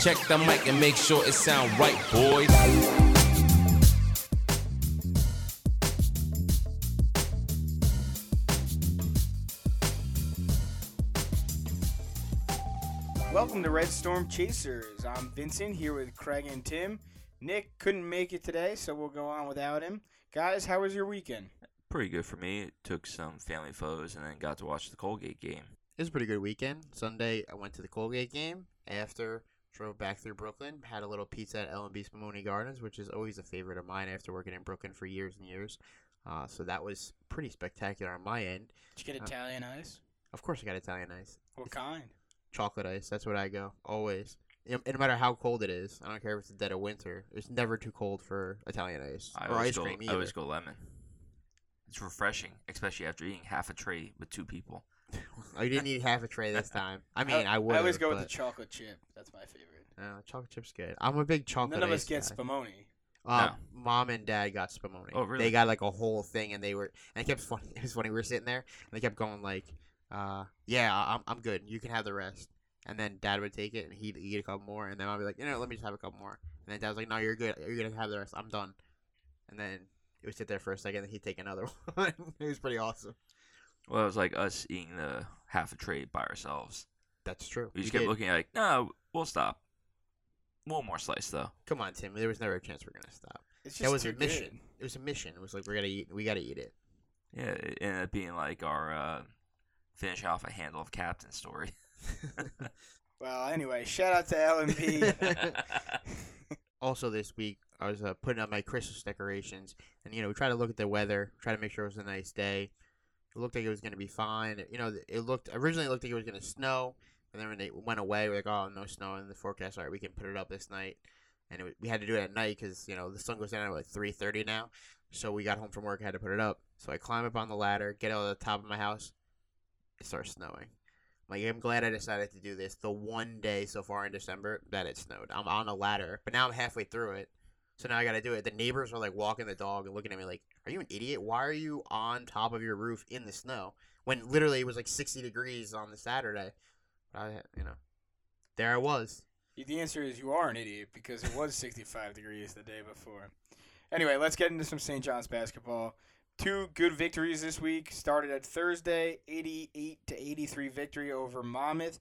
Check the mic and make sure it sound right, boys. Welcome to Red Storm Chasers. I'm Vincent here with Craig and Tim. Nick couldn't make it today, so we'll go on without him. Guys, how was your weekend? Pretty good for me. Took some family photos and then got to watch the Colgate game. It was a pretty good weekend. Sunday, I went to the Colgate game. After, drove back through Brooklyn. Had a little pizza at L&B Spumoni Gardens, which is always a favorite of mine after working in Brooklyn for years and years. Uh, so that was pretty spectacular on my end. Did you get Uh, Italian ice? Of course, I got Italian ice. What kind? Chocolate ice. That's what I go. Always. And no matter how cold it is, I don't care if it's the dead of winter. It's never too cold for Italian ice I or ice go, cream I always go lemon. It's refreshing, especially after eating half a tray with two people. I didn't eat half a tray this time. I mean, I, would. I always go with the chocolate chip. That's my favorite. uh, chocolate chip's good. I'm a big chocolate. None of us get guy. Spumoni. Uh, Mom and Dad got Spumoni. Oh, really? They got like a whole thing, and they were. And it kept funny. It was funny. We were sitting there, and they kept going like, uh, "Yeah, I'm, I'm good. You can have the rest." And then Dad would take it, and he'd eat a couple more, and then I'd be like, "You know, let me just have a couple more." And then Dad was like, "No, you're good. You're gonna have the rest. I'm done." And then it would sit there for a second, and he'd take another one. it was pretty awesome. Well, it was like us eating the half a tray by ourselves. That's true. We just You kept did. looking at like, no, we'll stop. One more slice though. Come on, Tim. There was never a chance we're gonna stop. It's That just was too a mission. good. It was a mission. It was like we're gonna eat. We gotta eat it. Yeah, it ended up being like our uh, finish off a handle of captain story. Well, anyway, shout out to L&B. also this week I was uh, putting up my Christmas decorations, and you know we try to look at the weather, try to make sure it was a nice day. It looked like it was going to be fine. You know, it looked originally it looked like it was going to snow, and then when it went away, we're like, oh, no snow in the forecast. All right, we can put it up this night, and it, we had to do it at night because you know the sun goes down at like three thirty now. So we got home from work, had to put it up. So I climb up on the ladder, get out of the top of my house. It starts snowing. Like I'm glad I decided to do this the one day so far in December that it snowed. I'm on a ladder, but now I'm halfway through it. So now I got to do it. The neighbors are like walking the dog and looking at me like, "Are you an idiot? Why are you on top of your roof in the snow when literally it was like 60 degrees on the Saturday?" But I, you know, there I was. The answer is you are an idiot because it was 65 degrees the day before. Anyway, let's get into some St. John's basketball. Two good victories this week. Started at Thursday, 88 to 83 victory over Monmouth.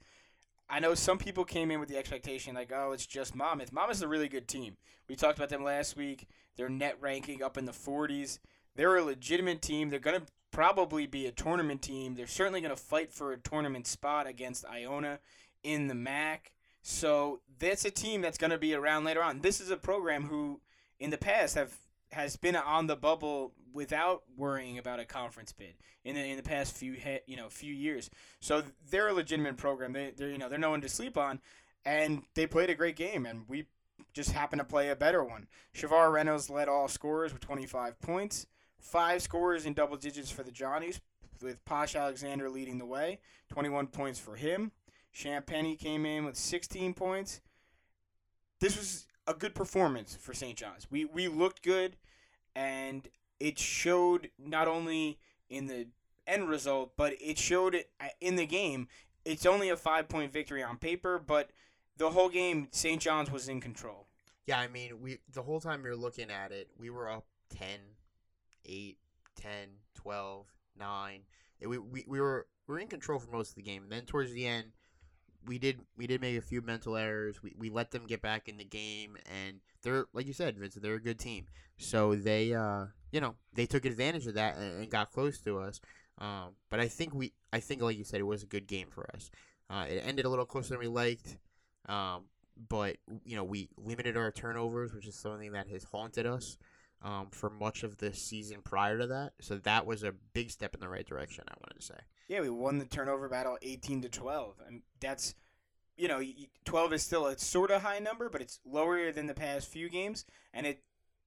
I know some people came in with the expectation like, oh, it's just Monmouth. Monmouth's a really good team. We talked about them last week. Their net ranking up in the 40s. They're a legitimate team. They're going to probably be a tournament team. They're certainly going to fight for a tournament spot against Iona in the MAAC. So that's a team that's going to be around later on. This is a program who, in the past, have has been on the bubble without worrying about a conference bid in the in the past few you know few years. So they're a legitimate program. They they're you know they're no one to sleep on, and they played a great game, and we just happened to play a better one. Shavar Reynolds led all scorers with 25 points, five scorers in double digits for the Johnnies, with Posh Alexander leading the way, 21 points for him. Champagnie came in with 16 points. This was a good performance for St. John's. We we looked good, and it showed not only in the end result, but it showed uh, in the game. It's only a five point victory on paper, but the whole game, St. John's was in control. Yeah, I mean, we the whole time you're looking at it, we were up 10, 8, 10, 12, 9. We, we, we were we were in control for most of the game. And then towards the end, we did we did make a few mental errors. We, we let them get back in the game and they're like you said, Vincent, they're a good team. So they uh you know, they took advantage of that and, and got close to us. Um, but I think we I think like you said, it was a good game for us. Uh, it ended a little closer than we liked. Um, but you know we limited our turnovers, which is something that has haunted us um, for much of the season prior to that. So that was a big step in the right direction. I wanted to say. Yeah, we won the turnover battle 18 to 12, and that's you know, 12 is still a sort of high number, but it's lower than the past few games, and it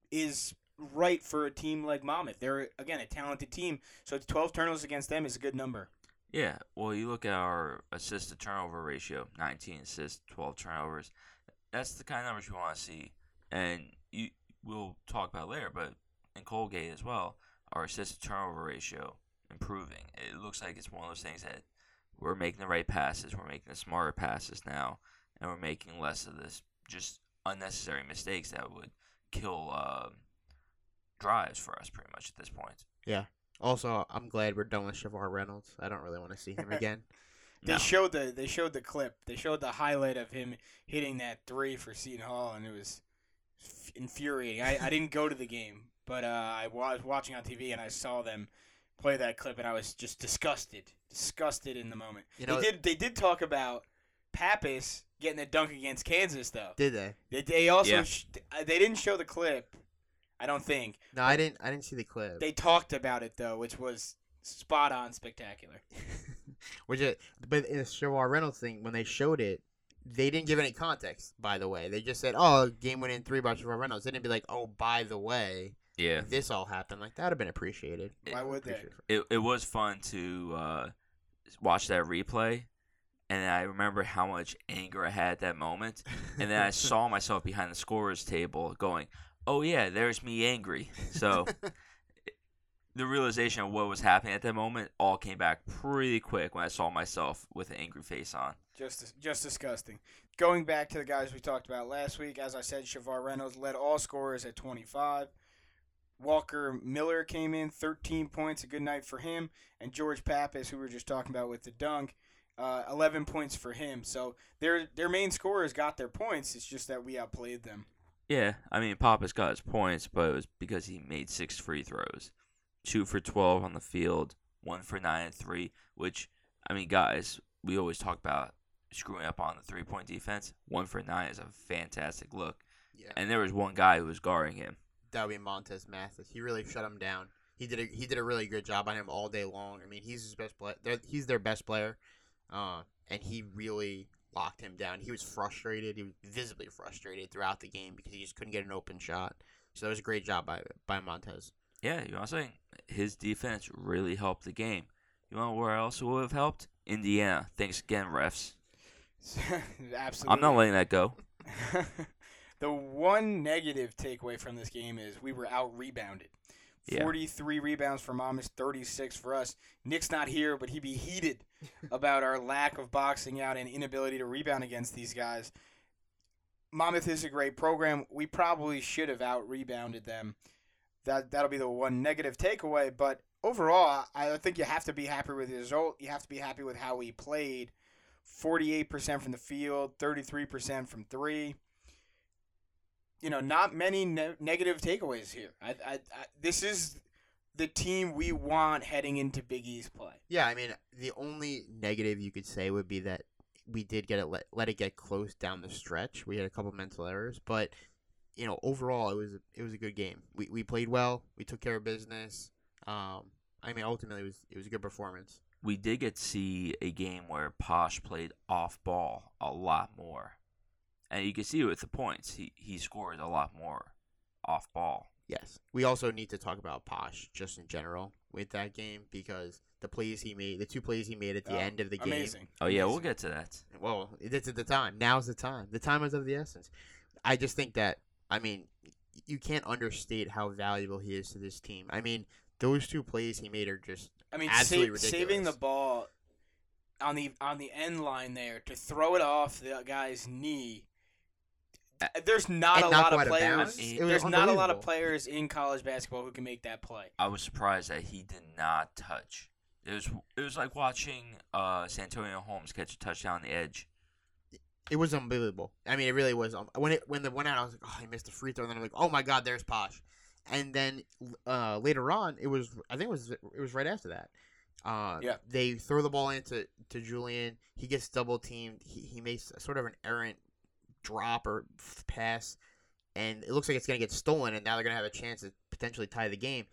is right for a team like Monmouth. They're again a talented team, so 12 turnovers against them is a good number. Yeah, well, you look at our assist to turnover ratio 19 assists, 12 turnovers. That's the kind of numbers you want to see. And you we'll talk about later, but in Colgate as well, our assist to turnover ratio improving. It looks like it's one of those things that we're making the right passes, we're making the smarter passes now, and we're making less of this just unnecessary mistakes that would kill uh, drives for us pretty much at this point. Yeah. Also, I'm glad we're done with Shavar Reynolds. I don't really want to see him again. They No. showed the they showed the clip. They showed the highlight of him hitting that three for Seton Hall, and it was f- infuriating. I, I didn't go to the game, but uh, I was watching on TV and I saw them play that clip, and I was just disgusted, disgusted in the moment. You know, they did they did talk about Papas getting the dunk against Kansas though. did they? They, they also Yeah. sh- uh, they didn't show the clip. I don't think No, I didn't. I didn't see the clip. they talked about it though, which was spot on, spectacular. Which, it, but in the Shavar Reynolds thing, when they showed it, they didn't give any context. By the way, they just said, "Oh, game winning three by Shavar Reynolds." They didn't be like, "Oh, by the way, Yeah, this all happened." Like that'd have been appreciated. Why would they? Appreciated. it it was fun to uh, watch that replay, and I remember how much anger I had at that moment, and then I saw myself behind the scorers table going, "Oh yeah, there's me angry." So the realization of what was happening at that moment all came back pretty quick when I saw myself with an angry face on. Just just disgusting. Going back to the guys we talked about last week, as I said, Shavar Reynolds led all scorers at 25. Walker Miller came in 13 points, a good night for him, and George Papas, who we were just talking about with the dunk, uh, 11 points for him. So their their main scorers got their points. It's just that we outplayed them. Yeah, I mean, Papas got his points, but it was because he made six free throws. Two for 12 on the field, one for nine and three, which, I mean, guys, we always talk about screwing up on the three point defense. One for nine is a fantastic look. Yeah, And there was one guy who was guarding him. that would be Montez Mathis. He really shut him down. He did a he did a really good job on him all day long. I mean, he's his best player. He's their best player, uh, and he really locked him down. He was frustrated. He was visibly frustrated throughout the game because he just couldn't get an open shot. So that was a great job by by Montez. Yeah, you know what I'm saying? His defense really helped the game. You know where else it would have helped? Indiana. Thanks again, refs. Absolutely. I'm not letting that go. the one negative takeaway from this game is we were out rebounded. Yeah. 43 rebounds for Mamas, 36 for us. Nick's not here, but he'd be heated about our lack of boxing out and inability to rebound against these guys. Monmouth is a great program. We probably should have out rebounded them. That that'll be the one negative takeaway. But overall, I I think you have to be happy with the result. You have to be happy with how we played. Forty-eight percent from the field, thirty-three percent from three. You know, not many ne- negative takeaways here. I, I, I, this is the team we want heading into Big East play. Yeah, I mean, the only negative you could say would be that we did get it let, let it get close down the stretch. We had a couple mental errors, but you know, overall it was it was a good game. We we played well. We took care of business. Um, I mean, ultimately it was it was a good performance. We did get to see a game where Posh played off ball a lot more. And you can see it with the points. He he scored a lot more off ball. Yes. We also need to talk about Posh just in general with that game because the plays he made, the two plays he made at the Oh, end of the game. Oh yeah, we'll get to that. Well, it's at the time. Now's the time. The time is of the essence. I just think that I mean, you can't understate how valuable he is to this team. I mean, those two plays he made are just I mean, Absolutely sa- saving the ball on the on the end line there to throw it off the guy's knee. There's not and a not lot of players. bounds. It It was There's not a lot of players in college basketball who can make that play. I was surprised that he did not touch. It was it was like watching uh Santonio Holmes catch a touchdown on the edge. It was unbelievable. I mean, it really was. Um, when it when the went out, I was like, oh, I missed the free throw. And then I'm like, oh my god, there's Posh. And then uh, later on, it was I think it was it was right after that. Uh, Yeah. They throw the ball into to Julian. He gets double teamed. He he makes sort of an errant drop or pass, and it looks like it's gonna get stolen. And now they're gonna have a chance to potentially tie the game.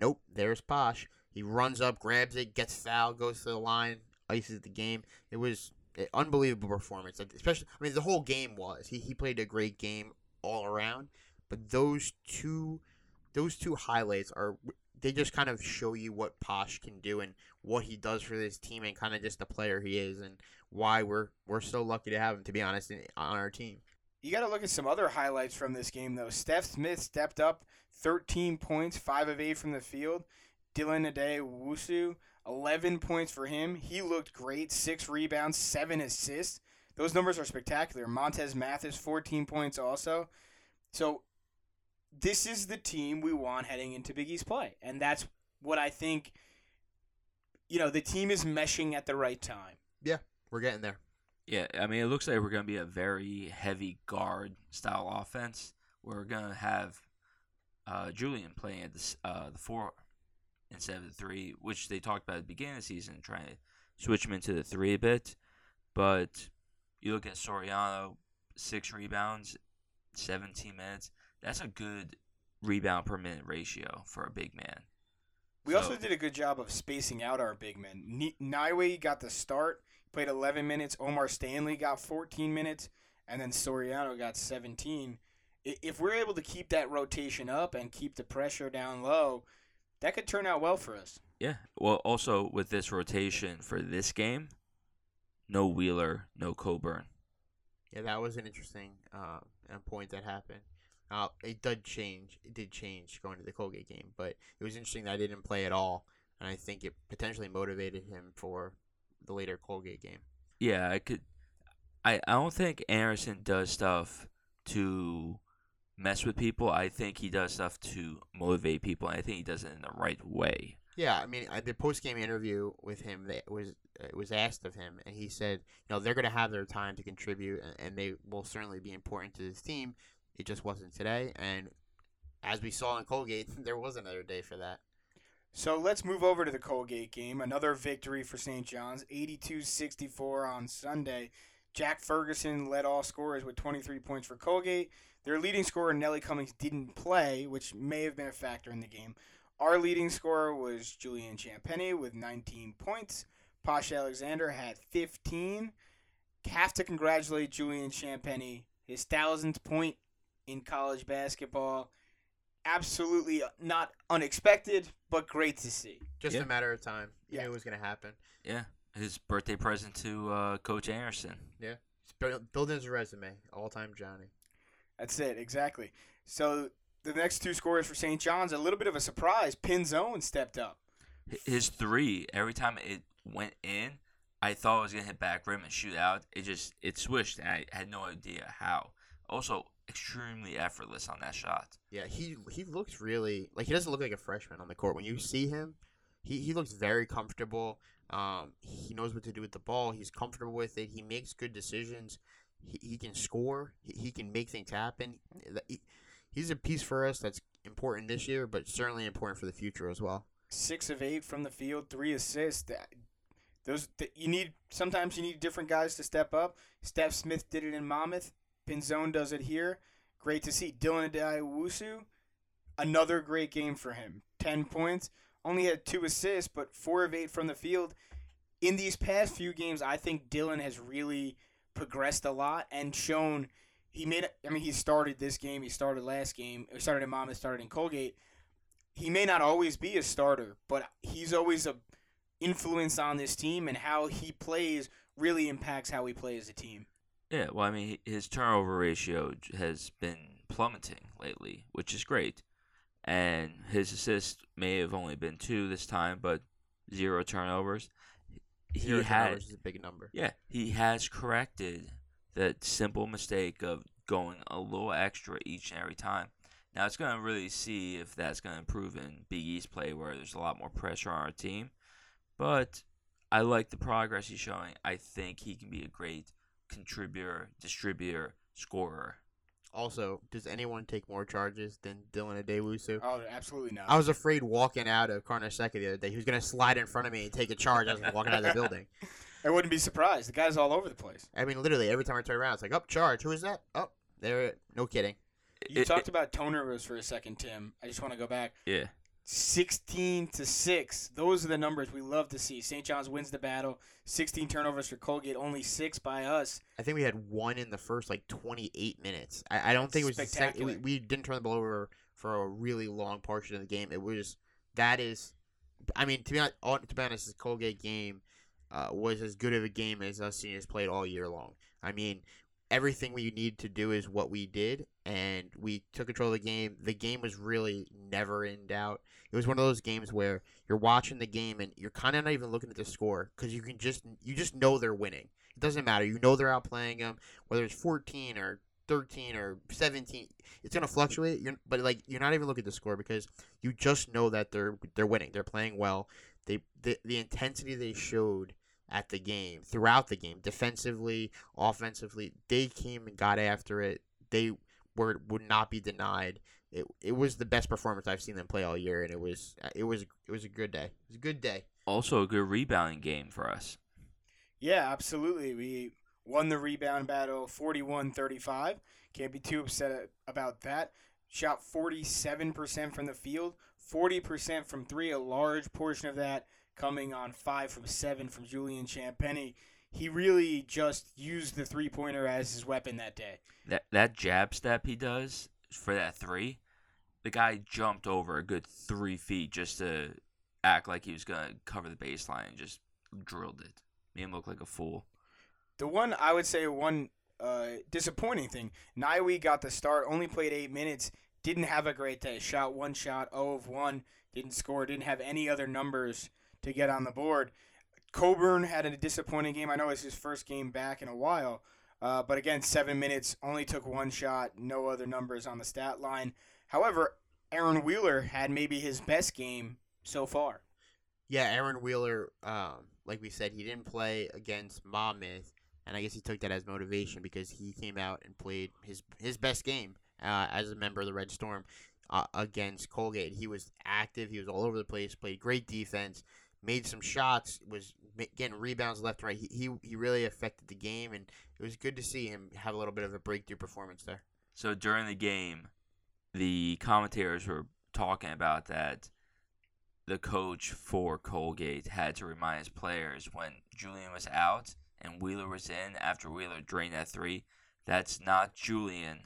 Nope. There's Posh. He runs up, grabs it, gets fouled, goes to the line, ices the game. It was an unbelievable performance. Especially, I mean, the whole game was. He he played a great game all around. But those two, those two highlights are they just kind of show you what Posh can do and what he does for this team and kind of just the player he is and why we're we're so lucky to have him. To be honest, on our team. You got to look at some other highlights from this game, though. Stef Smith stepped up 13 points, 5 of 8 from the field. Dylan Addae-Wusu, 11 points for him. He looked great, 6 rebounds, 7 assists. Those numbers are spectacular. Montez Mathis, 14 points also. So this is the team we want heading into Big East play. And that's what I think, you know, the team is meshing at the right time. Yeah, we're getting there. Yeah, I mean, it looks like we're going to be a very heavy guard style offense. We're going to have uh, Julian playing at the, uh, the four instead of the three, which they talked about at the beginning of the season, trying to switch him into the three a bit. But you look at Soriano, six rebounds, 17 minutes. That's a good rebound per minute ratio for a big man. We So- also did a good job of spacing out our big men. Ni- Nyiwe got the start, played 11 minutes. O'Mar Stanley got 14 minutes, and then Soriano got 17. If we're able to keep that rotation up and keep the pressure down low, that could turn out well for us. Yeah. Well, also with this rotation for this game, no Wheeler, no Coburn. Yeah, that was an interesting uh, uh, point that happened. Uh, it did change. It did change going to the Colgate game, but it was interesting that I didn't play at all, and I think it potentially motivated him for the later Colgate game. Yeah, I could. I I don't think Anderson does stuff to mess with people. I think he does stuff to motivate people. And I think he does it in the right way. Yeah, I mean, the post game interview with him that was it was asked of him, and he said, you know, they're going to have their time to contribute, and, and they will certainly be important to this team. It just wasn't today, and as we saw in Colgate, there was another day for that. So let's move over to the Colgate game. Another victory for St. John's, 82-64 on Sunday. Jack Ferguson led all scorers with 23 points for Colgate. Their leading scorer, Nelly Cummings, didn't play, which may have been a factor in the game. Our leading scorer was Julian Champagnie with 19 points. Posh Alexander had 15. Have to congratulate Julian Champagnie, his thousandth point in college basketball. Absolutely not unexpected, but great to see. Just Yeah. a matter of time. You Yeah. knew it was going to happen. Yeah, his birthday present to uh, Coach Anderson. Yeah. build- building his resume, all time Johnny. That's it, exactly. So the next two scorers for St. John's, a little bit of a surprise. Pinzon stepped up. His three, every time it went in, I thought it was gonna hit back rim and shoot out. It just it swished, and I had no idea how. Also, extremely effortless on that shot. Yeah, he he looks really like he doesn't look like a freshman on the court. When you see him, he, he looks very comfortable. Um, he knows what to do with the ball. He's comfortable with it. He makes good decisions. He, he can score. He, he can make things happen. He- he's a piece for us that's important this year, but certainly important for the future as well. Six of eight from the field, three assists. That those th- you need. Sometimes you need different guys to step up. Stef Smith did it in Monmouth. Pinzon does it here. Great to see. Dylan Addae-Wusu, another great game for him. Ten points. Only had two assists, but four of eight from the field. In these past few games, I think Dylan has really progressed a lot and shown he made. I mean, he started this game. He started last game. He started in Monmouth. Started in Colgate. He may not always be a starter, but he's always a influence on this team, and how he plays really impacts how we play as a team. Yeah, well, I mean, his turnover ratio has been plummeting lately, which is great. And his assists may have only been two this time, but zero turnovers. He Zero had, turnovers is a big number. yeah, he has corrected that simple mistake of going a little extra each and every time. Now it's going to really see if that's going to improve in Big East play, where there's a lot more pressure on our team. But I like the progress he's showing. I think he can be a great contributor, distributor, scorer. Also, does anyone take more charges than Dylan Addae-Wusu? Oh, absolutely not. I was afraid walking out of Carnesecca the other day. He was going to slide in front of me and take a charge as I was walking out of the building. I wouldn't be surprised. The guy's all over the place. I mean, literally, every time I turn around, it's like, up, charge. Who is that? Oh, there. No kidding. You It- talked it- about turnovers for a second, Tim. I just want to go back. yeah, 16 to 6. Those are the numbers we love to see. St. John's wins the battle. 16 turnovers for Colgate, only 6 by us. I think we had one in the first, like, 28 minutes. I, I don't think it was the second. We, we didn't turn the ball over for a really long portion of the game. It was, that is, I mean, to be honest, to be honest this Colgate game uh, was as good of a game as us seniors played all year long. I mean, everything we need to do is what we did, and we took control of the game. The game was really never in doubt. It was one of those games where you're watching the game and you're kind of not even looking at the score because you can just you just know they're winning. It doesn't matter. You know they're outplaying them, whether it's 14 or 13 or 17. It's gonna fluctuate. You're, but like you're not even looking at the score because you just know that they're they're winning. They're playing well. They the, the intensity they showed at the game throughout the game, defensively, offensively, they came and got after it. They were would not be denied. It it was the best performance I've seen them play all year, and it was it was it was a good day. It was a good day. Also, a good rebounding game for us. Yeah, absolutely. We won the rebound battle 41 35. Can't be too upset about that. Shot 47% from the field, 40% from three, a large portion of that coming on five from seven from Julian Champagnie. He really just used the three pointer as his weapon that day. That that jab step he does for that three, the guy jumped over a good three feet just to act like he was gonna cover the baseline and just drilled it. Made him look like a fool. The one I would say one uh, disappointing thing, Nyiwe got the start, only played eight minutes, didn't have a great day. Shot one shot, 0 of 1, didn't score, didn't have any other numbers to get on the board. Coburn had a disappointing game. I know it's his first game back in a while, uh, but again, seven minutes, only took one shot, no other numbers on the stat line. However, Aaron Wheeler had maybe his best game so far. Yeah, Aaron Wheeler, um, like we said, he didn't play against Monmouth, and I guess he took that as motivation because he came out and played his his best game uh, as a member of the Red Storm uh, against Colgate. He was active. He was all over the place. Played great defense. Made some shots. Was getting rebounds left and right. He, he he really affected the game, and it was good to see him have a little bit of a breakthrough performance there. So during the game, the commentators were talking about that the coach for Colgate had to remind his players when Julian was out and Wheeler was in after Wheeler drained that three. That's not Julian.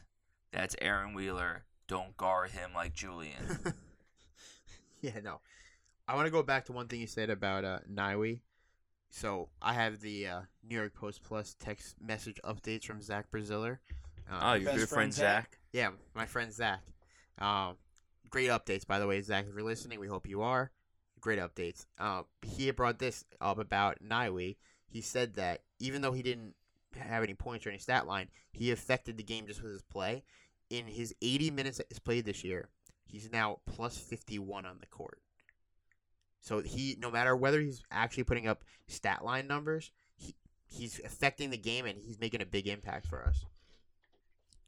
That's Aaron Wheeler. Don't guard him like Julian. yeah, no. I want to go back to one thing you said about uh, Nyiwe. So I have the uh, New York Post Plus text message updates from Zach Braziller. Uh, oh, your good friend friend Zach. yeah, my friend Zach. Um, great updates, by the way, Zach. If you're listening, we hope you are. Great updates. Uh, he had brought this up about Nyiwe. He said that even though he didn't have any points or any stat line, he affected the game just with his play. In his 80 minutes that he's played this year, he's now plus 51 on the court. So he, no matter whether he's actually putting up stat line numbers, he he's affecting the game and he's making a big impact for us.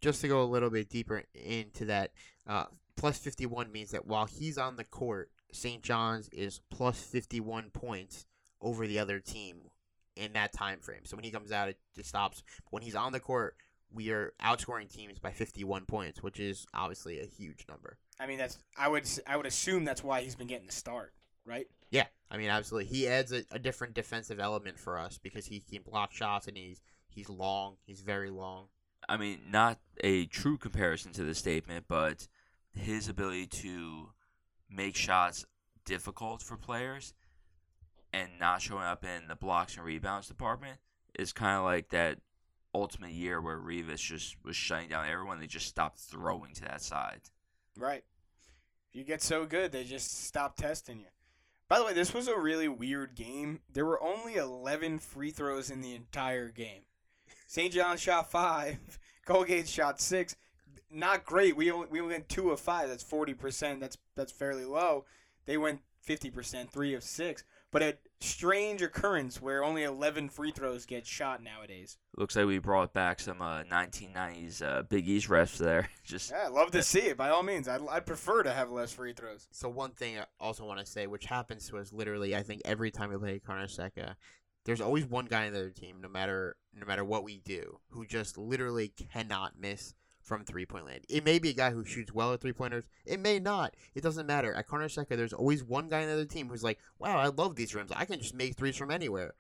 Just to go a little bit deeper into that, uh, plus 51 means that while he's on the court, St. John's is plus 51 points over the other team in that time frame. So when he comes out, it just stops. When he's on the court, we are outscoring teams by 51 points, which is obviously a huge number. I mean, that's I would I would assume that's why he's been getting the start, right? Yeah, I mean, absolutely. He adds a, a different defensive element for us because he can block shots and he's he's long. He's very long. I mean, not a true comparison to the statement, but his ability to make shots difficult for players and not showing up in the blocks and rebounds department is kind of like that ultimate year where Revis just was shutting down everyone. They just stopped throwing to that side. Right. If you get so good, they just stop testing you. By the way, this was a really weird game. There were only 11 free throws in the entire game. St. John shot five. Colgate shot six. Not great. We only, we went two of five. That's 40%. That's that's fairly low. They went 50%, three of six. But a strange occurrence where only 11 free throws get shot nowadays. Looks like we brought back some uh, 1990s uh, Big East refs there. Just Yeah, I'd love to see it. By all means, I'd, I'd prefer to have less free throws. So one thing I also want to say, which happens to us literally, I think every time we play Carnesecca, there's always one guy on the other team, no matter no matter what we do, who just literally cannot miss from three point land. It may be a guy who shoots well at three pointers. It may not. It doesn't matter. At Carnesecca, there's always one guy on the other team who's like, "Wow, I love these rims. I can just make threes from anywhere."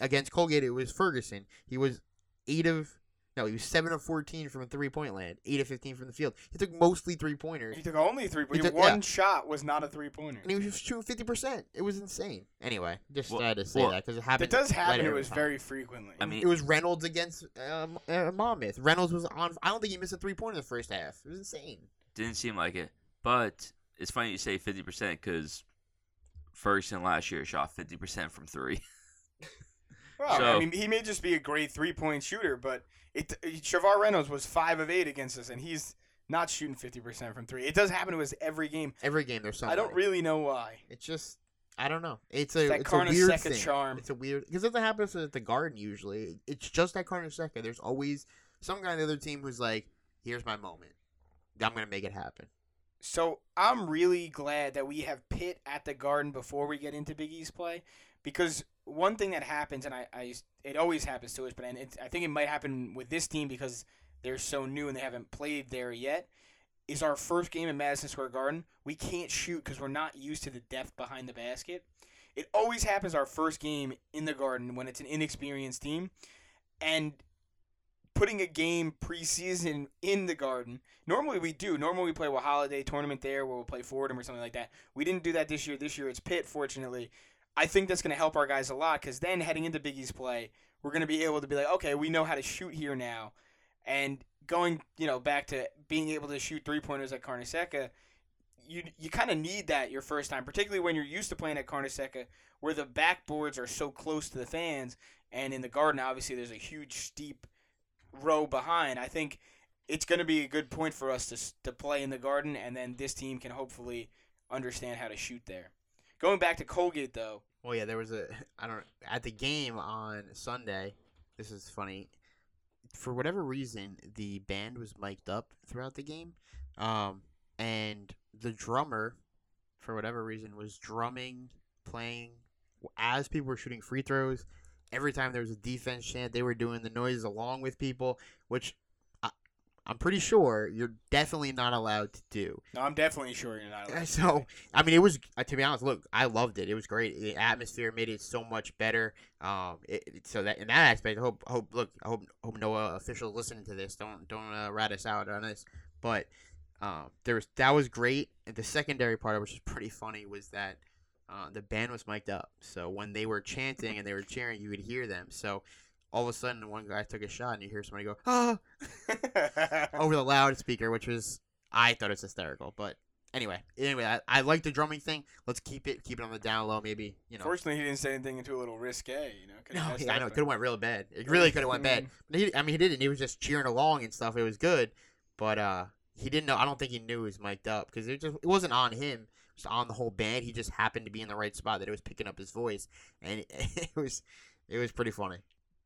Against Colgate, it was Ferguson. He was eight of no, he was seven of fourteen from a three point land, eight of fifteen from the field. He took mostly three pointers. He took only three. He He took- one yeah. shot was not a three pointer. and he was just shooting fifty percent. It was insane. Anyway, just Well- had to say well, that because it happened. It does happen. It was time. very frequently. I mean, It was Reynolds against um, uh, Monmouth. Reynolds was on. I don't think he missed a three pointer in the first half. It was insane. didn't seem like it. But it's funny you say 50% because Ferguson last year shot 50% from three. Well, So- I mean, he may just be a great three point shooter, but it Shavar Reynolds was five of eight against us, and he's not shooting fifty percent from three. It does happen to us every game. Every game there's something. I don't really know why. It's just I don't know. It's a that it's a weird thing. charm. It's a weird because it happens at the Garden usually. It's just at Carnesecca. There's always some guy on the other team who's like, "Here's my moment. I'm gonna make it happen." So I'm really glad that we have Pitt at the Garden before we get into Big East play, because one thing that happens, and I, I it always happens to us, but and I think it might happen with this team because they're so new and they haven't played there yet. Is our first game in Madison Square Garden? We can't shoot because we're not used to the depth behind the basket. It always happens our first game in the Garden when it's an inexperienced team, and putting a game preseason in the Garden. Normally we do. Normally we play a holiday tournament there where we'll play Fordham or something like that. We didn't do that this year. This year it's Pitt, fortunately. I think that's going to help our guys a lot because then heading into Big East play, we're going to be able to be like, okay, we know how to shoot here now. And going, you know, back to being able to shoot three pointers at Carnesecca, you you kind of need that your first time, particularly when you're used to playing at Carnesecca, where the backboards are so close to the fans, and in the Garden, obviously, there's a huge steep row behind. I think it's going to be a good point for us to to play in the Garden, and then this team can hopefully understand how to shoot there. Going back to Colgate, though, Well, yeah, there was a I don't at the game on Sunday. This is funny. For whatever reason, the band was mic'd up throughout the game, um, and the drummer, for whatever reason, was drumming, playing as people were shooting free throws. Every time there was a defense chant, they were doing the noise along with people, which I'm pretty sure you're definitely not allowed to do. no, I'm definitely sure you're not. allowed So I mean, it was uh, to be honest. Look, I loved it. It was great. The atmosphere made it so much better. Um, it, it- so that in that aspect, I hope, hope, look, I hope, hope no uh, official listening to this don't don't uh, rat us out on this. But um, there was that was great. And the secondary part, which was pretty funny, was that uh, the band was mic'd up. So when they were chanting and they were cheering, you would hear them. So all of a sudden, one guy took a shot, and you hear somebody go, "Ah!" over the loudspeaker, which was I thought it was hysterical. But anyway, anyway, I, I like the drumming thing. Let's keep it keep it on the down low. Maybe you know. Fortunately, he didn't say anything into a little risque. You know, no, yeah, I know it could have went real bad. It really could have went bad. But he, I mean, he didn't. He was just cheering along and stuff. It was good, but uh, he didn't know. I don't think he knew he was mic'd up because it just it wasn't on him. It was on the whole band. He just happened to be in the right spot that it was picking up his voice, and it, it was it was pretty funny.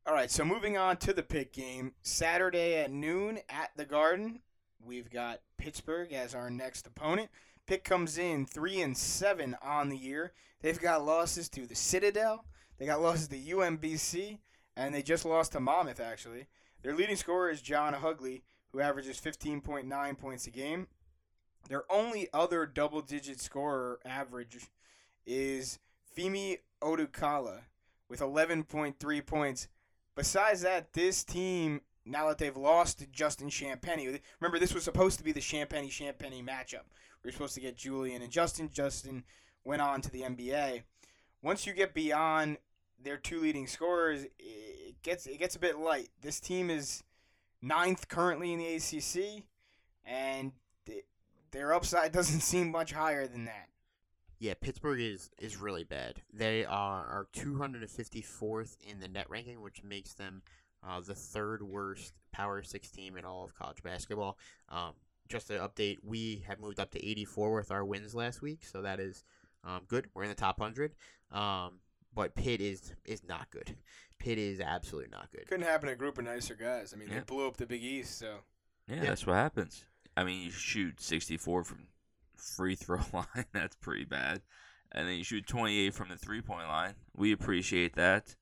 All right, so moving on to the Pitt game. Saturday at noon at the Garden, we've got Pittsburgh as our next opponent. Pitt comes in three and seven on the year. They've got losses to the Citadel, they got losses to UMBC, and they just lost to Monmouth. Actually, their leading scorer is John Hugley, who averages 15.9 points a game. Their only other double-digit scorer average is Femi Odukale with 11.3 points. Besides that, this team, now that they've lost to Justin Champagnie, remember this was supposed to be the Champagnie Champagnie matchup. We were supposed to get Julian and Justin. Justin went on to the NBA. Once you get beyond their two leading scorers, it gets it gets a bit light. This team is ninth currently in the ACC, and their upside doesn't seem much higher than that. Yeah, Pittsburgh is is really bad. They are are 254th in the net ranking, which makes them uh, the third worst Power Six team in all of college basketball. Um, just to update, we have moved up to 84 with our wins last week, so that is um, good. We're in the top hundred. Um, but Pitt is is not good. Pitt is absolutely not good. Couldn't happen to a group of nicer guys. I mean, they blew up the Big East, so Yeah, Yeah. that's what happens. I mean, you shoot 64 from free throw line. That's pretty bad. And then you shoot 28 from the three point line. We appreciate that.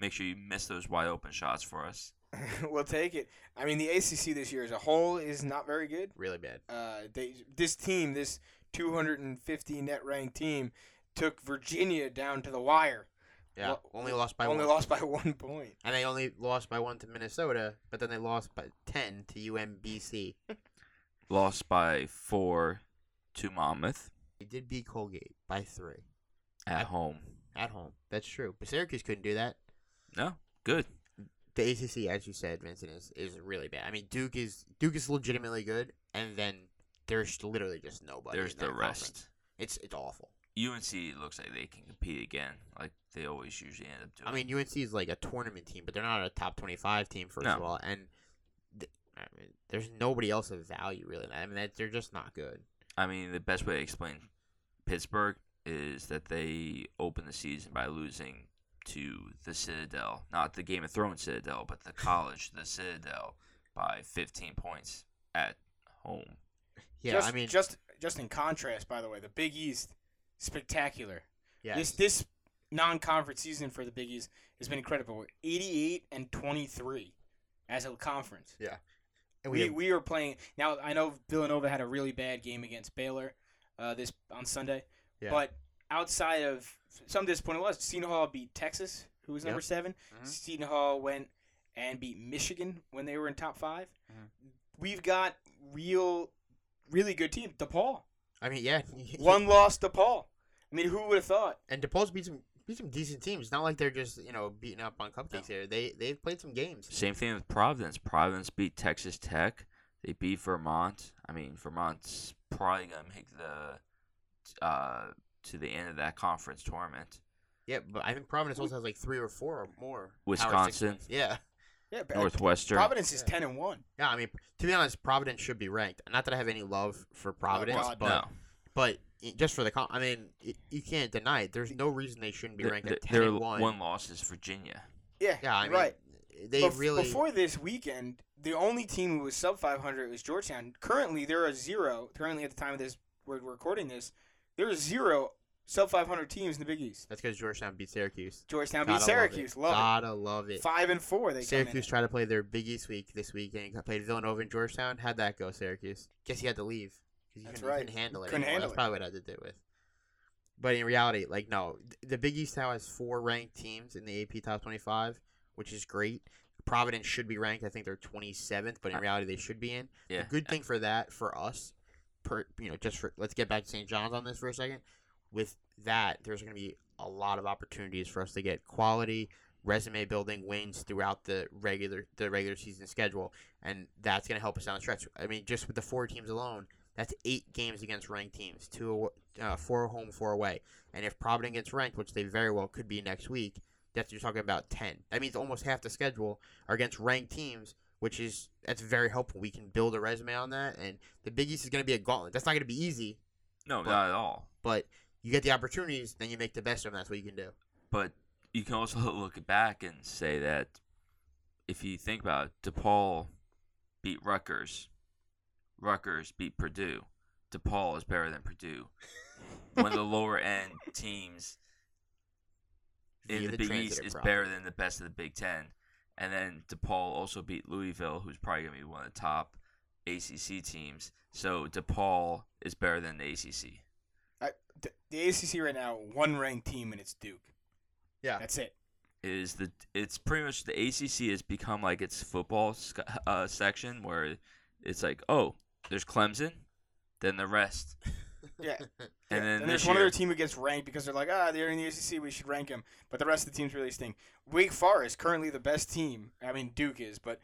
Make sure you miss those wide open shots for us. we'll take it. I mean, the ACC this year as a whole is not very good. Really bad. Uh, they this team, this 250 net ranked team, took Virginia down to the wire. Yeah, Well, only lost by Only one. lost by one point. And they only lost by one to Minnesota, but then they lost by ten to UMBC. Lost by four to Monmouth They did beat Colgate by three at I- home. at home. That's true. But Syracuse couldn't do that. No, good. The ACC, as you said, Vincent, is, is really bad. I mean, Duke is Duke is legitimately good, and then there's literally just nobody. There's the that conference. rest. It's it's awful. UNC looks like they can compete again. Like they always usually end up doing. I mean, UNC is like a tournament team, but they're not a top twenty-five team first No. of all, and I mean, there's nobody else of value really. I mean, that, they're just not good. I mean, the best way to explain Pittsburgh is that they opened the season by losing to the Citadel, not the Game of Thrones Citadel, but the college, the Citadel, by 15 points at home. Yeah, just, I mean, just just in contrast, by the way, the Big East, spectacular. yes. This this non-conference season for the Big East has been incredible. 88 and 23 as a conference. And We have- we were playing now. I know Villanova had a really bad game against Baylor, uh, this on Sunday. Yeah. But outside of some disappointing was Seton Hall beat Texas, who was number Yep. 7 Mhm. Seton Hall went and beat Michigan when they were in top 5 Mhm. We've got real, really good team. DePaul, I mean, yeah, one loss DePaul. I mean, who would have thought? and DePaul's beat some beat some decent teams. It's not like they're just you know beating up on cupcakes here. They they've played some games. Same thing with Providence. Providence beat Texas Tech. They beat Vermont. I mean, Vermont's probably gonna make the uh, to the end of that conference tournament. Yeah, but I think Providence also has like three or four or more. Wisconsin. Yeah, Yeah, Northwestern. Providence is Yeah. 10 and 1. yeah. I mean, to be honest, Providence should be ranked. Not that I have any love for Providence, God, but no, but i- just for the con- I mean, y- you can't deny it. There's no reason they shouldn't be Th- ranked th- at ten their and one. one loss is Virginia. Yeah, Yeah, I mean, right. they Bef- really. before this weekend, the only team who was sub 500 was Georgetown. Currently, there are zero. Currently, at the time of this, we're recording this, there are zero sub 500 teams in the Big East. that's because Georgetown beat Syracuse. Georgetown Gotta beat Syracuse. love it. Love, Gotta love it. it. Five and four. They come in Syracuse tried to play their Big East week this weekend. I played Villanova and Georgetown. How'd that go, Syracuse? Guess you had to leave because you That's couldn't, you right. couldn't handle it. Couldn't anymore. handle That's it. probably what I had to do with. But in reality, like no, the Big East now has four ranked teams in the AP top twenty-five, which is great. Providence should be ranked. I think they're twenty-seventh, but in Uh, reality, they should be in. Yeah. The good thing for that for us, per you know, just for let's get back to St. John's on this for a second. With that, there's going to be a lot of opportunities for us to get quality resume building wins throughout the regular the regular season schedule, and that's going to help us down the stretch. I mean, just with the four teams alone, that's eight games against ranked teams, two uh, four home, four away. And if Providence gets ranked, which they very well could be next week, that's you're talking about ten. That means almost half the schedule are against ranked teams, which is that's very helpful. We can build a resume on that, and the Big East is going to be a gauntlet. That's not going to be easy, No, But- not at all. but you get the opportunities, then you make the best of them. That's what you can do. But you can also look back and say that if you think about it, DePaul beat Rutgers. Rutgers beat Purdue. DePaul is better than Purdue. One of the lower end teams in the, the Big East is property. better than the best of the Big Ten. And then DePaul also beat Louisville, who's probably going to be one of the top ACC teams. So DePaul is better than the ACC. I, the, the ACC right now, one ranked team, and it's Duke. Yeah. That's it. is the it's pretty much the ACC has become like its football uh, section where it's like oh there's Clemson, then the rest, Yeah. and Yeah, then and this there's one other team who gets ranked because they're like, ah, they're in the ACC, we should rank them. But the rest of the teams really stink. Wake Forest, currently the best team. I mean, Duke is, but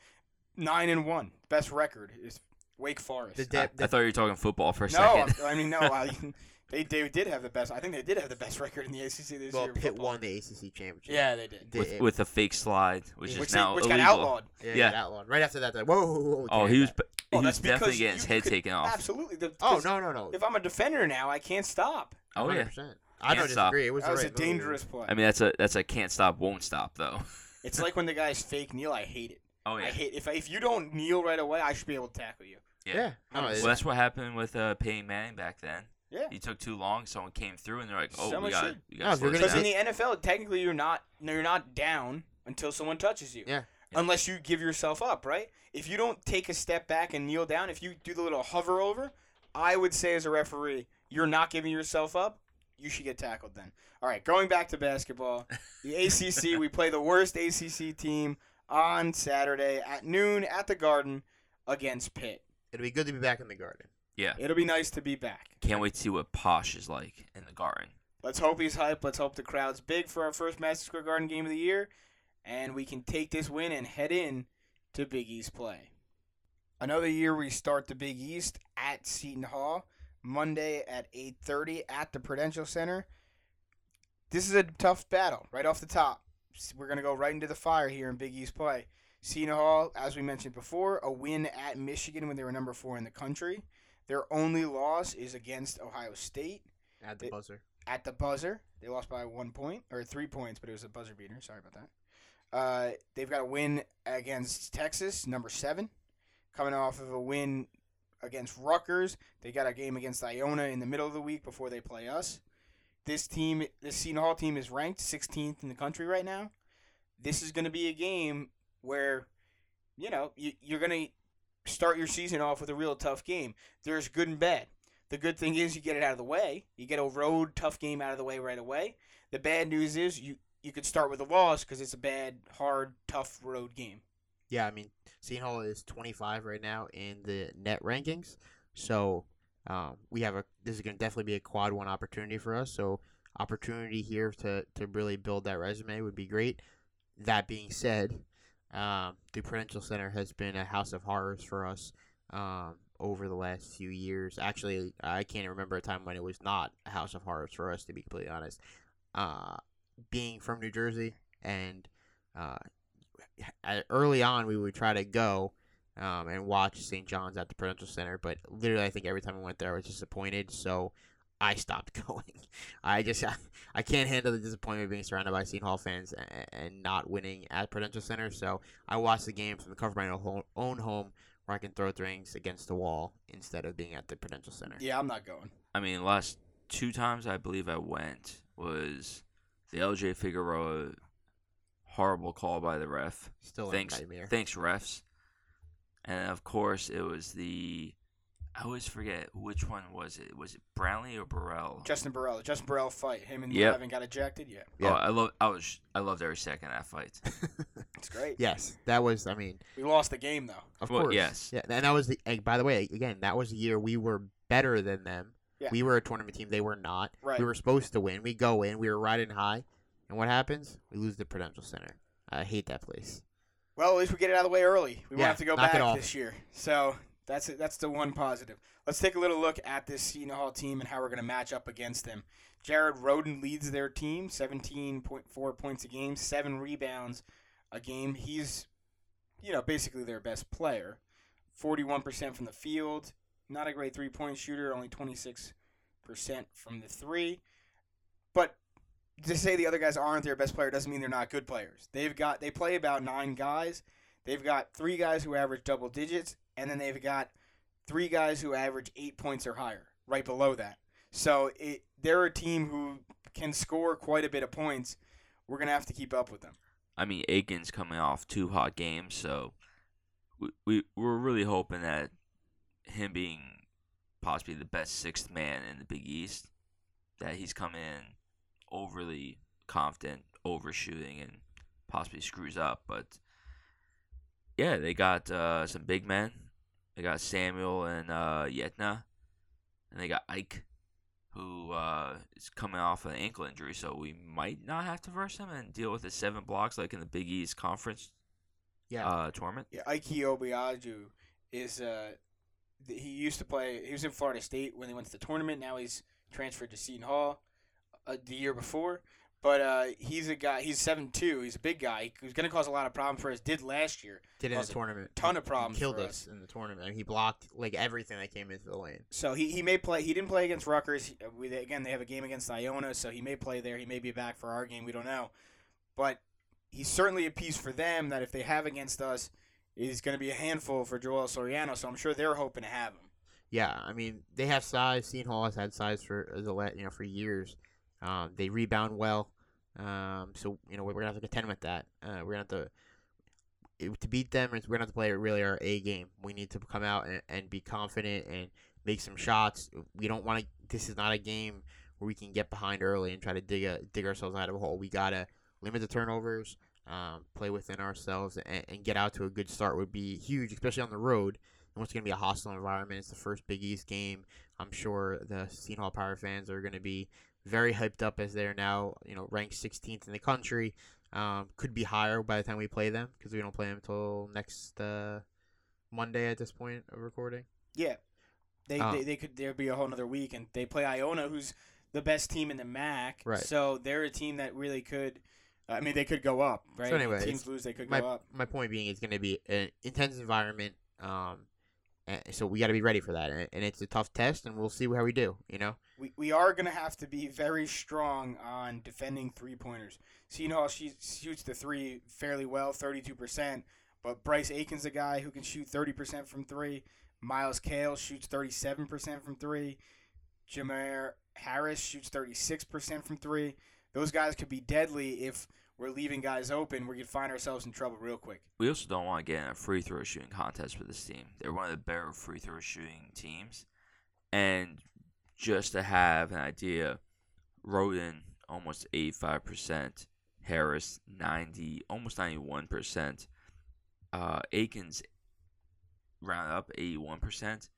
nine and one, best record is Wake Forest. The I, the- I thought you were talking football for a no, second. I mean no. I, they they did have the best. I think they did have the best record in the ACC this well, year. in Pitt football. won the ACC championship. Yeah, they did. With with a fake slide, which Which, is they- now which got outlawed. yeah, yeah. that one. Right after that, they're like, whoa, whoa, whoa, we Oh, can't he was that. b- Well, he was that's because definitely getting his you head could- taken off. Absolutely. The, Oh 'cause no, no, no. If I'm a defender now, I can't stop. Oh yeah, 100%. I don't Can't stop. disagree. It was That the was a right move. dangerous play. I mean that's a that's a can't stop won't stop though. it's like when the guys fake kneel. I hate it. Oh yeah. I hate if I, if you don't kneel right away, I should be able to tackle you. Yeah. No, Well, Well, that's what happened with uh, Peyton Manning back then. Yeah. He took too long. Someone came through, and they're like, "Oh, Someone we got, should. we No, got." if you're Because in the NFL, technically, you're not no, you're not down until someone touches you. Yeah. Yeah. Unless you give yourself up, right? If you don't take a step back and kneel down, if you do the little hover over, I would say as a referee, you're not giving yourself up. You should get tackled then. All right, going back to basketball, the ACC. we play the worst ACC team on Saturday at noon at the Garden against Pitt. It'll be good to be back in the garden. Yeah, It'll be nice to be back. can't wait to see what Posh is like in the Garden. Let's hope he's hype. Let's hope the crowd's big for our first Madison Square Garden game of the year, and we can take this win and head in to Big East play. Another year we start the Big East at Seton Hall Monday at 8:30 at the Prudential Center. this is a tough battle right off the top. We're gonna go right into the fire here in Big East play. Seton Hall, as we mentioned before, a win at Michigan when they were number four in the country. Their only loss is against Ohio State At the It- buzzer. at the buzzer. They lost by one point or three points, but it was a buzzer beater. Sorry about that. Uh, they've got a win against Texas, number seven, coming off of a win against Rutgers. They got a game against Iona in the middle of the week before they play us. This team, this Seton Hall team, is ranked 16th in the country right now. This is going to be a game where, you know, you, you're going to start your season off with a real tough game. There's good and bad. The good thing is you get it out of the way. You get a road tough game out of the way right away. The bad news is you you could start with a loss because it's a bad, hard, tough road game. Yeah, I mean, Seton Hall is 25 right now in the net rankings. So um, we have a this is going to definitely be a quad one opportunity for us. So opportunity here to to really build that resume would be great. That being said, um, the Prudential Center has been a house of horrors for us um, over the last few years. Actually, I can't remember a time when it was not a house of horrors for us. To be completely honest, uh, being from New Jersey and uh, early on we would try to go um, and watch St. John's at the Prudential Center, but literally I think every time I went there I was disappointed, so I stopped going. I just I, I can't handle the disappointment of being surrounded by Seton Hall fans and, and not winning at Prudential Center, so I watch the game from the comfort of my own home, where I can throw things against the wall instead of being at the Prudential Center. Yeah, I'm not going. I mean, the last two times I believe I went was the LJ Figueroa horrible call by the ref. Still a Thanks, nightmare. thanks refs. And of course, it was the. I always forget which one was it. Was it Brownlee or Burrell? Justin Burrell, Justin Burrell fight him and Yep. Levin got ejected. Yeah, oh, Yeah. Oh, I love. I was. I loved every second of that fight. it's great. yes, that was. I mean, We lost the game though. Of Well, course. yes. Yeah, and that was the. And by the way, again, that was the year we were better than them. Yeah. We were a tournament team. They were not. Right. We were supposed to win. We go in. We were riding high, and what happens? We lose the Prudential Center. I hate that place. Well, at least we get it out of the way early. We won't have to go back this year. So that's it. That's the one positive. Let's take a little look at this Seton Hall team and how we're going to match up against them. Jared Rhoden leads their team, 17.4 points a game, seven rebounds a game. He's, you know, basically their best player. 41% from the field. Not a great three point shooter, only 26% from the three. But to say the other guys aren't their best player doesn't mean they're not good players. They've got they play about nine guys. They've got three guys who average double digits, and then they've got three guys who average eight points or higher, right below that. So it, they're a team who can score quite a bit of points. We're gonna have to keep up with them. I mean, Aiken's coming off two hot games, so we, we we're really hoping that him being possibly the best sixth man in the Big East, that he's come in overly confident, overshooting, and possibly screws up. But yeah, they got uh, some big men. They got Samuel and uh, Yetna, and they got Ike, who uh, is coming off an ankle injury, so we might not have to verse him and deal with the seven blocks like in the Big East Conference Yeah. uh, tournament. Yeah, Ike Obiagu is uh, he used to play. He was in Florida State when they went to the tournament. Now he's transferred to Seton Hall uh, the year before. But uh, he's a guy. He's seven two. He's a big guy. He's going to cause a lot of problems for us. Did last year. Did in the tournament. ton of problems He killed for us in the tournament. He blocked like everything that came into the lane. So he, he may play. He didn't play against Rutgers. He- We, again, they have a game against Iona, so he may play there. He may be back for our game. We don't know. But he's certainly a piece for them that if they have against us, is going to be a handful for Joel Soriano. So I'm sure they're hoping to have him. Yeah, I mean they have size. Seton Hall has had size for the you know for years. Um, they rebound well, um, so you know we're gonna have to contend with that. Uh, we're gonna have to to beat them. We're gonna have to play really our A game. We need to come out and, and be confident and make some shots. We don't want to. This is not a game where we can get behind early and try to dig a dig ourselves out of a hole. We gotta limit the turnovers. Um, play within ourselves and, and get out to a good start would be huge, especially on the road and what's going to be a hostile environment. It's the first Big East game. I'm sure the Seton Hall Power fans are going to be very hyped up as they're now, you know, ranked 16th in the country. Um, could be higher by the time we play them because we don't play them until next uh, Monday at this point of recording. Yeah, they Oh. they, they could there'd be a whole another week, and they play Iona, who's the best team in the MAAC. Right. So they're a team that really could. I mean, they could go up, right? So anyway, teams lose, they could my go up. my point being, it's going to be an intense environment. Um, so we got to be ready for that, and, it's a tough test, and we'll see how we do. You know, We, we are going to have to be very strong on defending three pointers. So you know she shoots the three fairly well, 32%. But Bryce Aiken's a guy who can shoot 30% from three. Myles Cale shoots 37% from three. Jamir Harris shoots 36% from three. Those guys could be deadly if we're leaving guys open. We could find ourselves in trouble real quick. We also don't want to get in a free throw shooting contest with this team. They're one of the better free throw shooting teams. And just to have an idea, Rhoden almost 85%, Harris 90, almost 91%, uh, Aikens round up 81%.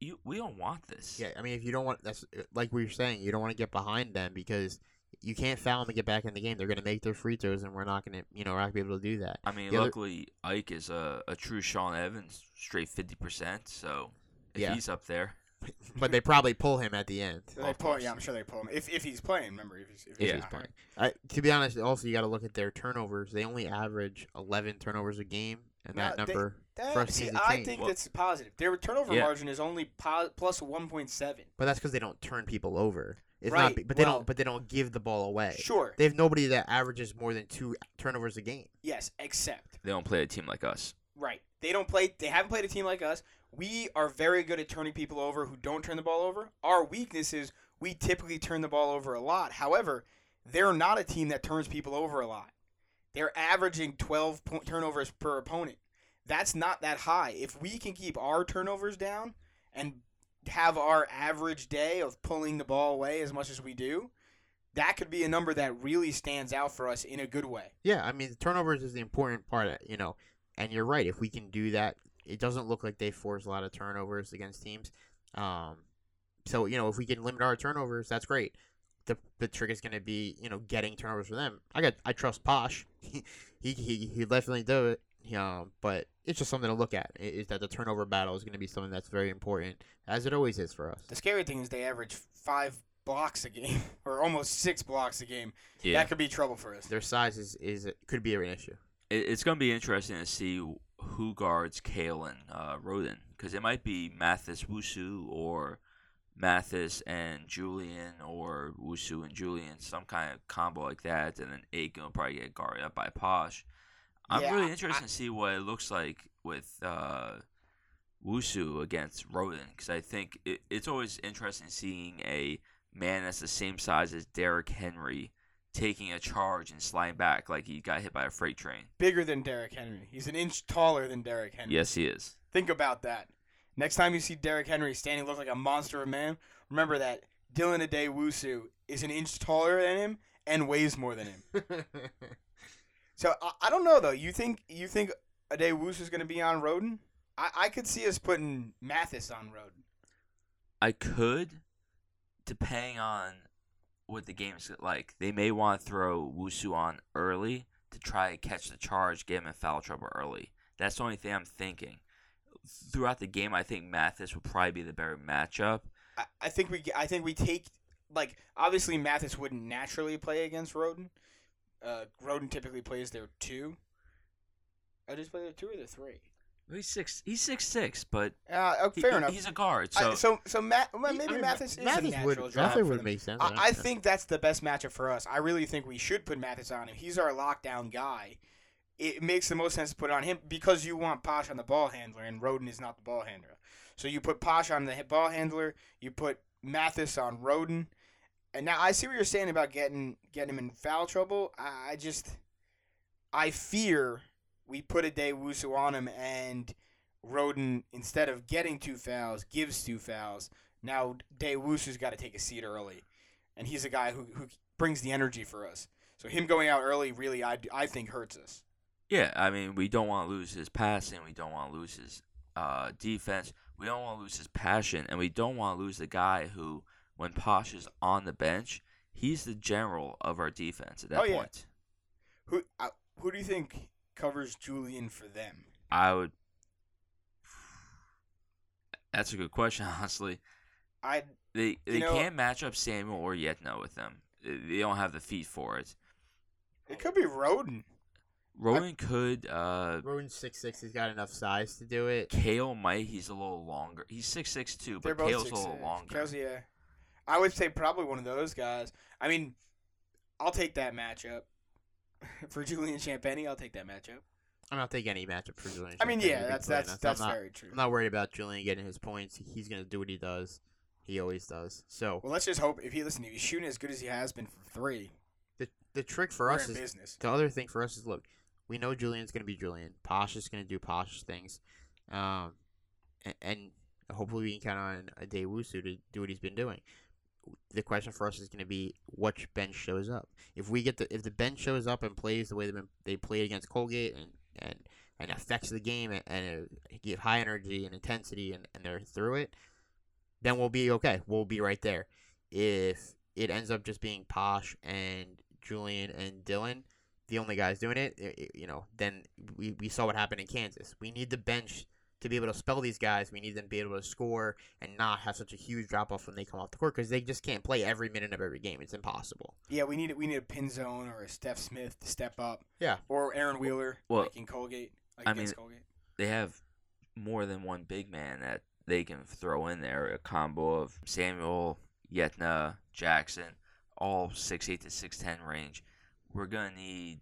You, we don't want this. yeah. I mean, if you don't want, that's like we were saying, you don't want to get behind them because you can't foul them and get back in the game. They're going to make their free throws, and we're not going to, you know, we're not going to be able to do that. I mean, The other- luckily Ike is a, a true Sean Evans, straight fifty percent. So if Yeah. he's up there, But they probably pull him at the end. So they pull, yeah, I'm sure they pull him if, if he's playing. Remember, if he's, if he's Yeah. not He's hurt. I, to be honest, also you got to look at their turnovers. They only average 11 turnovers a game, and Now, that they- number That, First see, I change. think Well- that's positive. Their turnover Yeah. margin is only po- plus 1.7. But that's because they don't turn people over. It's Right, not, but they well- don't. But they don't give the ball away. Sure. They have nobody that averages more than two turnovers a game. Yes, except they don't play a team like us. right. They don't play. They haven't played a team like us. We are very good at turning people over who don't turn the ball over. Our weakness is we typically turn the ball over a lot. However, they're not a team that turns people over a lot. They're averaging 12 point turnovers per opponent. That's not that high. If we can keep our turnovers down and have our average day of pulling the ball away as much as we do, that could be a number that really stands out for us in a good way. Yeah, I mean, turnovers is the important part. You know, and you're right. If we can do that, it doesn't look like they force a lot of turnovers against teams. Um, so you know, if we can limit our turnovers, that's great. The the trick is going to be you know getting turnovers for them. I got I trust Posh. he he he definitely do it. Um, but it's just something to look at. Is that the turnover battle is going to be something that's very important, as it always is for us. The scary thing is they average five blocks a game, or almost six blocks a game. Yeah, That could be trouble for us. Their size is, is could be an issue. it's going to be interesting to see who guards Cale and uh, Rhoden because it might be Mathis Wusu or Mathis and Julian or Wusu and Julian, some kind of combo like that, and then Aiken will probably get guarded up by Posh. I'm Yeah, really I- interested to see what it looks like with uh, Wusu against Rhoden because I think it, it's always interesting seeing a man that's the same size as Derrick Henry taking a charge and sliding back like he got hit by a freight train. Bigger than Derrick Henry. He's an inch taller than Derrick Henry. Yes, he is. Think about that. Next time you see Derrick Henry standing look like a monster of a man, remember that Dylan Addae-Wusu is an inch taller than him and weighs more than him. So I, I don't know though. You think you think Addae-Wusu is going to be on Rhoden? I, I could see us putting Mathis on Rhoden. I could, depending on what the game's like. They may want to throw Wusu on early to try to catch the charge, get him in foul trouble early. That's the only thing I'm thinking. Throughout the game, I think Mathis would probably be the better matchup. I, I think we I think we take like obviously Mathis wouldn't naturally play against Rhoden. Uh, Rhoden typically plays their two. I just play their two or their three. He's six. He's six six, but Uh, oh, fair he- enough. He's a guard, I- so, so so Matt, well, maybe I mean, Mathis is a Mathis natural would draft Mathis would make sense. I, I think that's the best matchup for us. I really think we should put Mathis on him. He's our lockdown guy. It makes the most sense to put it on him because you want Posh on the ball handler, and Rhoden is not the ball handler. So you put Posh on the ball handler. You put Mathis on Rhoden. And now I see what you're saying about getting getting him in foul trouble. I, I just I fear we put Addae-Wusu on him and Rhoden instead of getting two fouls gives two fouls. Now Day Wusu's got to take a seat early, and he's a guy who who brings the energy for us. So him going out early really I, I think hurts us. yeah. I mean, we don't want to lose his passing. We don't want to lose his uh, defense. We don't want to lose his passion, and we don't want to lose the guy who, when Posh is on the bench, he's the general of our defense at that Oh, yeah. point. Who uh, who do you think covers Julian for them? I would. That's a good question, honestly. I They they know- can't match up Samuel or Yetna with them. They they don't have the feet for it. It could be Rhoden. Rowan could. Uh, Rhoden's six six. He's got enough size to do it. Cale might. He's a little longer. He's six six two, They're but both Cale's six, a little six. longer. Kelsey, yeah. I would say probably one of those guys. I mean, I'll take that matchup for Julian Champagnie. I'll take that matchup. I'm not taking any matchup for Julian. I mean, yeah, that's that's that's I'm not, very true. I'm not worried about Julian getting his points. He's gonna do what he does. He always does. So Well, let's just hope if he listen, if he's shooting as good as he has been from three, the the trick for us is business. the other thing for us is look, we know Julian's gonna be Julian. Posh is gonna do Posh things, um, and, and hopefully we can count on Addae-Wusu to do what he's been doing. The question for us is gonna be which bench shows up. If we get the if the bench shows up and plays the way they've they played against Colgate and and and affects the game and, and uh, give high energy and intensity and, and they're through it, then we'll be okay. We'll be right there. If it ends up just being Posh and Julian and Dylan, the only guys doing it, i- i- you know, then we, we saw what happened in Kansas. We need the bench to be able to spell these guys. We need them to be able to score and not have such a huge drop off when they come off the court because they just can't play every minute of every game. It's impossible. Yeah, we need we need a Pinzon or a Stef Smith to step up. Yeah. Or Aaron Wheeler, Well, like in Colgate, like I against mean- Colgate. They have more than one big man that they can throw in there. A combo of Samuel, Yetna, Jackson, all six eight to six ten range. We're gonna need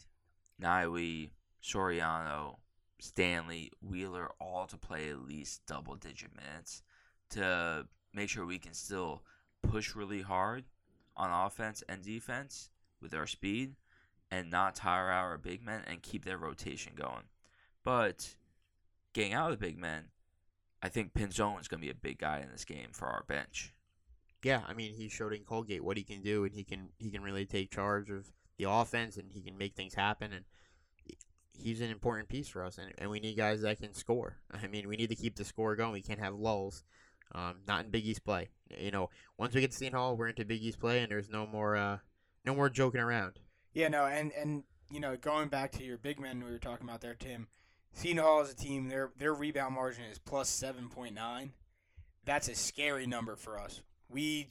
Nyiwe, Soriano, Stanley, Wheeler, all to play at least double digit minutes to make sure we can still push really hard on offense and defense with our speed and not tire out our big men and keep their rotation going. But getting out of the big men, I think Pinzon is going to be a big guy in this game for our bench. Yeah, I mean, he showed in Colgate what he can do, and he can he can really take charge of the offense, and he can make things happen, and he's an important piece for us, and, and we need guys that can score. I mean, we need to keep the score going. We can't have lulls. Um, not in Big East play. You know, once we get to Seton Hall, we're into Big East play, and there's no more uh, no more joking around. Yeah, no, and and you know, going back to your big men we were talking about there, Tim. Seton Hall is a team. Their their rebound margin is plus seven point nine. That's a scary number for us. We,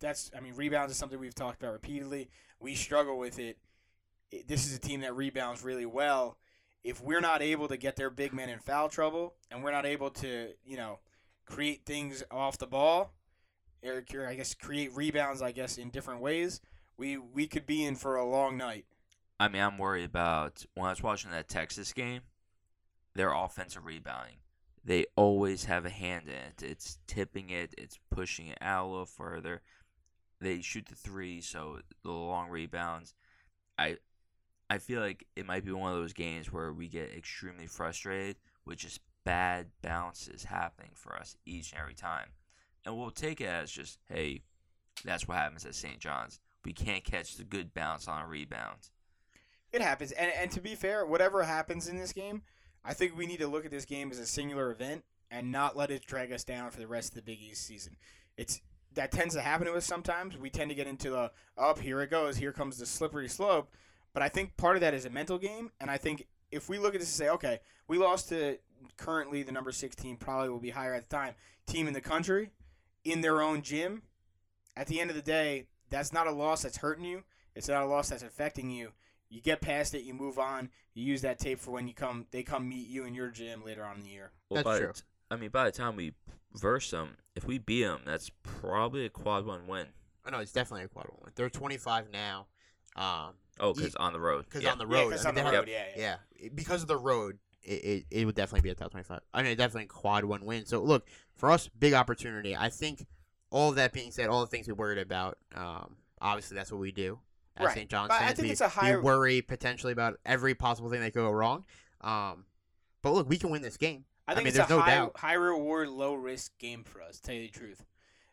that's I mean, rebounds is something we've talked about repeatedly. We struggle with it. This is a team that rebounds really well. If we're not able to get their big men in foul trouble, and we're not able to, you know, create things off the ball, or I guess create rebounds, I guess in different ways, we we could be in for a long night. I mean, I'm worried about when I was watching that Texas game, their offensive rebounding. They always have a hand in it. It's tipping it, it's pushing it out a little further. They shoot the three, so the long rebounds. I I feel like it might be one of those games where we get extremely frustrated with just bad bounces happening for us each and every time. And we'll take it as just, hey, that's what happens at St. John's. We can't catch the good bounce on a rebound. It happens, and and to be fair, whatever happens in this game, I think we need to look at this game as a singular event and not let it drag us down for the rest of the Big East season. It's that tends to happen to us sometimes. We tend to get into the up here it goes, here comes the slippery slope. But I think part of that is a mental game, and I think if we look at this and say, okay, we lost to currently the number six team, probably will be higher at the time, team in the country, in their own gym. At the end of the day, that's not a loss that's hurting you. It's not a loss that's affecting you you get past it, you move on, you use that tape for when you come they come meet you in your gym later on in the year. Well, That's true. The t- I mean, by the time we verse them, if we beat them, that's probably a quad one win. Oh, no, it's definitely a quad one. Win. They're 25 now. Um, Oh, Ye- because on the road. because yeah. on the Yeah, road, 'cause I on the road, have- yeah, yeah. yeah, because of the road, it, it, it would definitely be a top 25. I mean, definitely quad one win. So, look, for us, big opportunity. I think all of that being said, all the things we worried about, um, obviously that's what we do at Right. St. John's. But I think we, it's a high- we worry potentially about every possible thing that could go wrong. Um, but look, we can win this game. I I mean, it's there's a no high doubt. high reward, low risk game for us, to tell you the truth.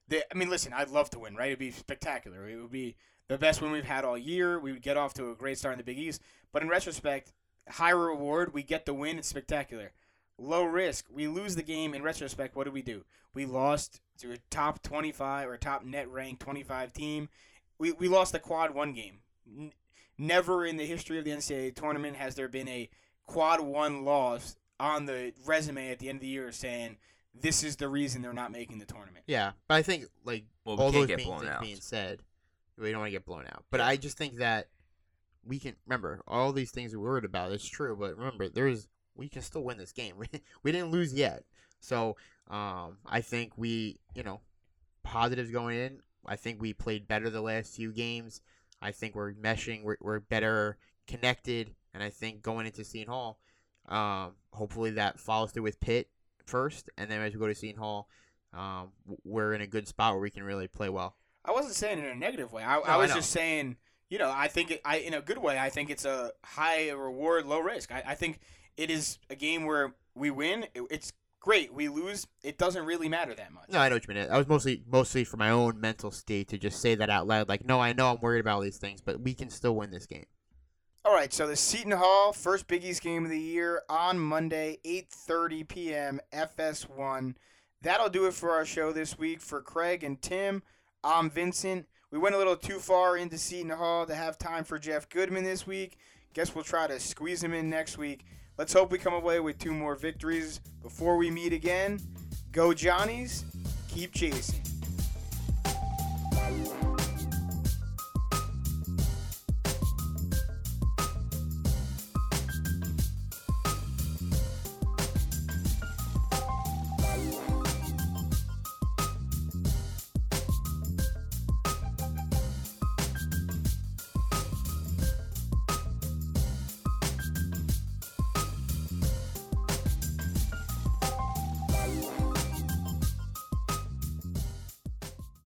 The, I mean, listen, I'd love to win, right? It'd be spectacular. It would be the best win we've had all year. We would get off to a great start in the Big East. But in retrospect, high reward, we get the win, it's spectacular. Low risk, we lose the game. In retrospect, what did we do? We lost to a top 25 or top net ranked 25 team. We, we lost the quad one game. N- never in the history of the NCAA tournament has there been a quad one loss on the resume at the end of the year saying this is the reason they're not making the tournament. Yeah, but I think like Well, we all can't those get blown things out. being said, we don't want to get blown out. But I just think that we can remember all these things we're worried about. It's true, but remember there's we can still win this game. we didn't lose yet, so um, I think we you know positives going in. I think we played better the last few games. I think we're meshing. We're, we're better connected, and I think going into Seton Hall, um, hopefully that follows through with Pitt first, and then as we go to Seton Hall, um, we're in a good spot where we can really play well. I wasn't saying it in a negative way. I, No, I I was know. just saying, you know, I think it, I in a good way. I think it's a high reward, low risk. I, I think it is a game where we win. It, it's great. We lose. It doesn't really matter that much. No, I know what you mean. I was mostly mostly for my own mental state to just say that out loud. Like, no, I know I'm worried about all these things, but we can still win this game. All right, so the Seton Hall first Big East game of the year on Monday, 8:30 p.m. FS1. That'll do it for our show this week. For Craig and Tim, I'm Vincent. We went a little too far into Seton Hall to have time for Jeff Goodman this week. Guess we'll try to squeeze him in next week. Let's hope we come away with two more victories before we meet again. Go Johnnies, keep chasing.